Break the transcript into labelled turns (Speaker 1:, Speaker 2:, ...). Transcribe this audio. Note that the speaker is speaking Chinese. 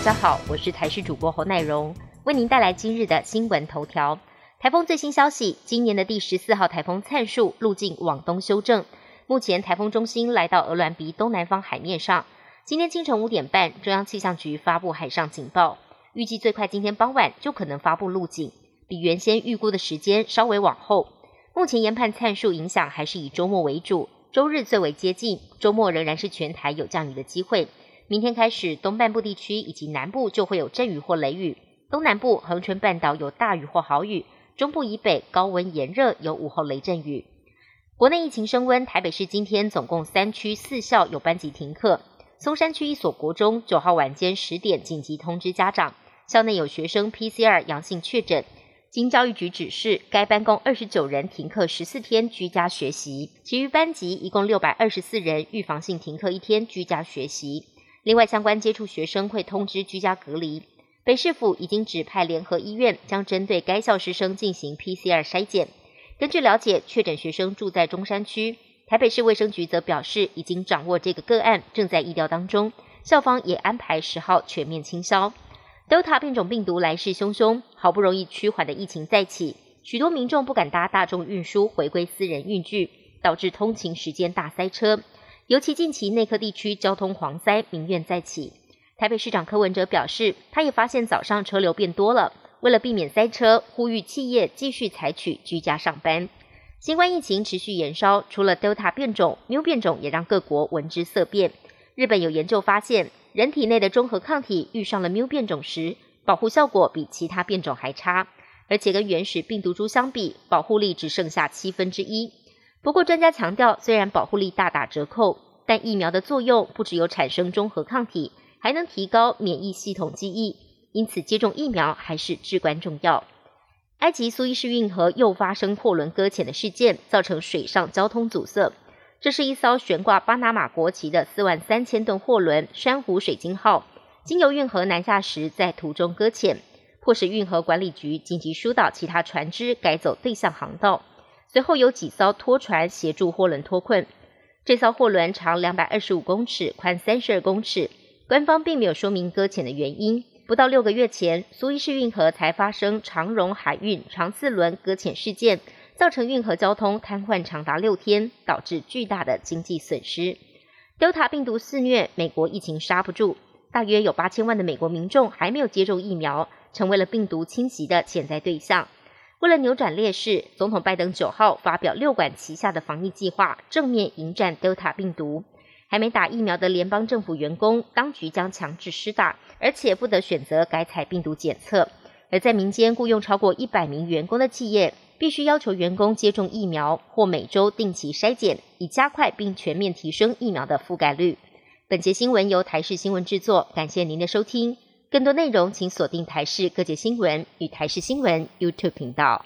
Speaker 1: 大家好，我是台视主播侯乃荣，为您带来今日的新闻头条。台风最新消息，今年的第十四号台风灿树路径往东修正，目前台风中心来到鹅銮鼻东南方海面上。今天清晨五点半，中央气象局发布海上警报，预计最快今天傍晚就可能发布路径，比原先预估的时间稍微往后。目前研判灿树影响还是以周末为主，周日最为接近，周末仍然是全台有降雨的机会。明天开始，东半部地区以及南部就会有阵雨或雷雨，东南部恒春半岛有大雨或豪雨，中部以北高温炎热，有午后雷阵雨。国内疫情升温，台北市今天总共三区四校有班级停课。松山区一所国中九号晚间十点紧急通知家长，校内有学生 PCR 阳性确诊，经教育局指示，该班共二十九人停课十四天居家学习，其余班级一共六百二十四人预防性停课一天居家学习。另外，相关接触学生会通知居家隔离。北市府已经指派联合医院，将针对该校师生进行 PCR 筛检。根据了解，确诊学生住在中山区。台北市卫生局则表示，已经掌握这个个案，正在疫调当中。校方也安排十号全面清消。Delta 变种病毒来势汹汹，好不容易趋缓的疫情再起，许多民众不敢搭大众运输，回归私人运具，导致通勤时间大塞车。尤其近期内科地区交通黄塞，民怨再起。台北市长柯文哲表示，他也发现早上车流变多了，为了避免塞车，呼吁企业继续采取居家上班。新冠疫情持续延烧，除了 Delta 变种，Mu 变种也让各国闻之色变。日本有研究发现，人体内的中和抗体遇上了 Mu 变种时，保护效果比其他变种还差，而且跟原始病毒株相比，保护力只剩下七分之一。不过，专家强调，虽然保护力大打折扣，但疫苗的作用不只有产生中和抗体，还能提高免疫系统记忆，因此接种疫苗还是至关重要。埃及苏伊士运河又发生货轮搁浅的事件，造成水上交通阻塞。这是一艘悬挂巴拿马国旗的四万三千吨货轮“珊瑚水晶号”，经由运河南下时，在途中搁浅，迫使运河管理局紧急疏导其他船只改走对向航道。随后有几艘拖船协助货轮脱困。这艘货轮长两百二十五公尺，宽三十二公尺。官方并没有说明搁浅的原因。不到六个月前，苏伊士运河才发生长荣海运长次轮搁浅事件，造成运河交通瘫痪长达六天，导致巨大的经济损失。Delta 病毒肆虐，美国疫情刹不住，大约有八千万的美国民众还没有接种疫苗，成为了病毒侵袭的潜在对象。为了扭转劣势，总统拜登九号发表六管齐下的防疫计划，正面迎战 Delta 病毒。还没打疫苗的联邦政府员工，当局将强制施打，而且不得选择改采病毒检测。而在民间雇佣超过一百名员工的企业，必须要求员工接种疫苗或每周定期筛检，以加快并全面提升疫苗的覆盖率。本节新闻由台视新闻制作，感谢您的收听。更多内容，请锁定台视各界新闻与台视新闻 YouTube 频道。